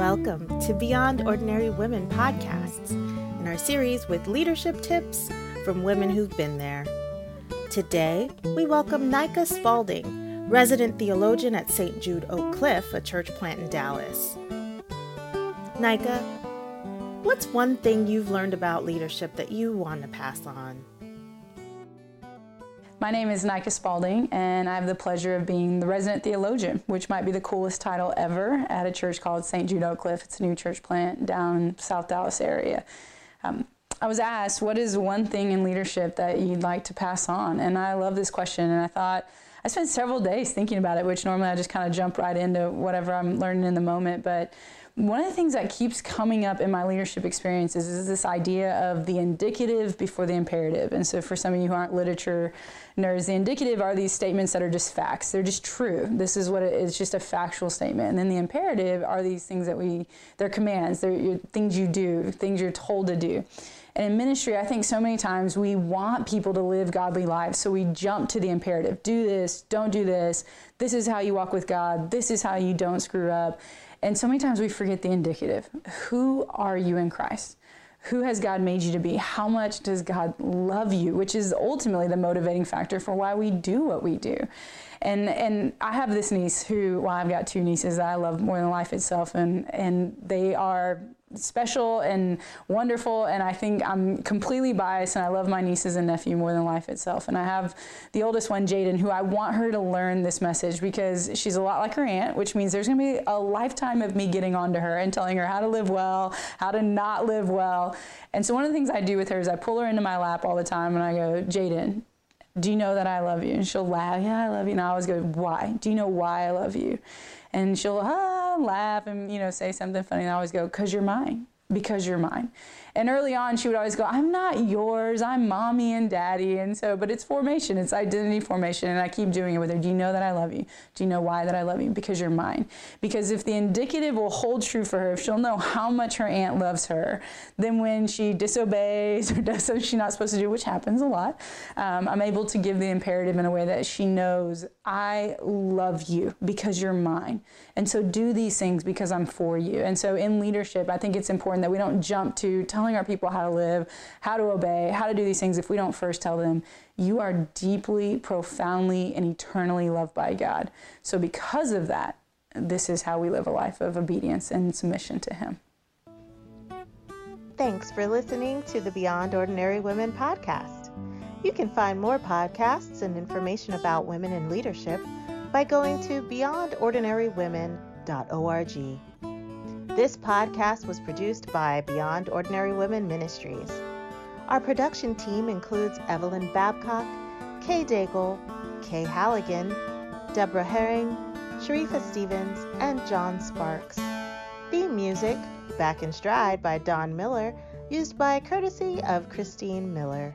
Welcome to Beyond Ordinary Women podcasts in our series with leadership tips from women who've been there. Today, we welcome Nika Spalding, resident theologian at St. Jude Oak Cliff, a church plant in Dallas. Nika, what's one thing you've learned about leadership that you want to pass on? My name is Nika Spalding, and I have the pleasure of being the resident theologian, which might be the coolest title ever at a church called St. Jude Oak Cliff. It's a new church plant down South Dallas area. Um, I was asked, What is one thing in leadership that you'd like to pass on? And I love this question, and I thought, I spent several days thinking about it, which normally I just kind of jump right into whatever I'm learning in the moment. But one of the things that keeps coming up in my leadership experiences is this idea of the indicative before the imperative. And so, for some of you who aren't literature nerds, the indicative are these statements that are just facts. They're just true. This is what it is, just a factual statement. And then the imperative are these things that we, they're commands, they're things you do, things you're told to do. And in ministry, I think so many times we want people to live godly lives. So we jump to the imperative do this, don't do this. This is how you walk with God. This is how you don't screw up. And so many times we forget the indicative. Who are you in Christ? Who has God made you to be? How much does God love you? Which is ultimately the motivating factor for why we do what we do. And and I have this niece who, well, I've got two nieces that I love more than life itself, and and they are special and wonderful and I think I'm completely biased and I love my nieces and nephew more than life itself. And I have the oldest one Jaden who I want her to learn this message because she's a lot like her aunt which means there's going to be a lifetime of me getting on to her and telling her how to live well how to not live well. And so one of the things I do with her is I pull her into my lap all the time and I go Jaden do you know that I love you? And she'll laugh yeah I love you. And I always go why? Do you know why I love you? And she'll ah, laugh and you know say something funny and I always go cuz you're mine because you're mine and early on, she would always go, I'm not yours, I'm mommy and daddy. And so, but it's formation, it's identity formation. And I keep doing it with her. Do you know that I love you? Do you know why that I love you? Because you're mine. Because if the indicative will hold true for her, if she'll know how much her aunt loves her, then when she disobeys or does something she's not supposed to do, which happens a lot, um, I'm able to give the imperative in a way that she knows, I love you because you're mine. And so do these things because I'm for you. And so in leadership, I think it's that we don't jump to telling our people how to live, how to obey, how to do these things if we don't first tell them, you are deeply, profoundly, and eternally loved by God. So, because of that, this is how we live a life of obedience and submission to Him. Thanks for listening to the Beyond Ordinary Women podcast. You can find more podcasts and information about women in leadership by going to beyondordinarywomen.org. This podcast was produced by Beyond Ordinary Women Ministries. Our production team includes Evelyn Babcock, Kay Daigle, Kay Halligan, Deborah Herring, Sharifa Stevens, and John Sparks. Theme music, Back in Stride by Don Miller, used by courtesy of Christine Miller.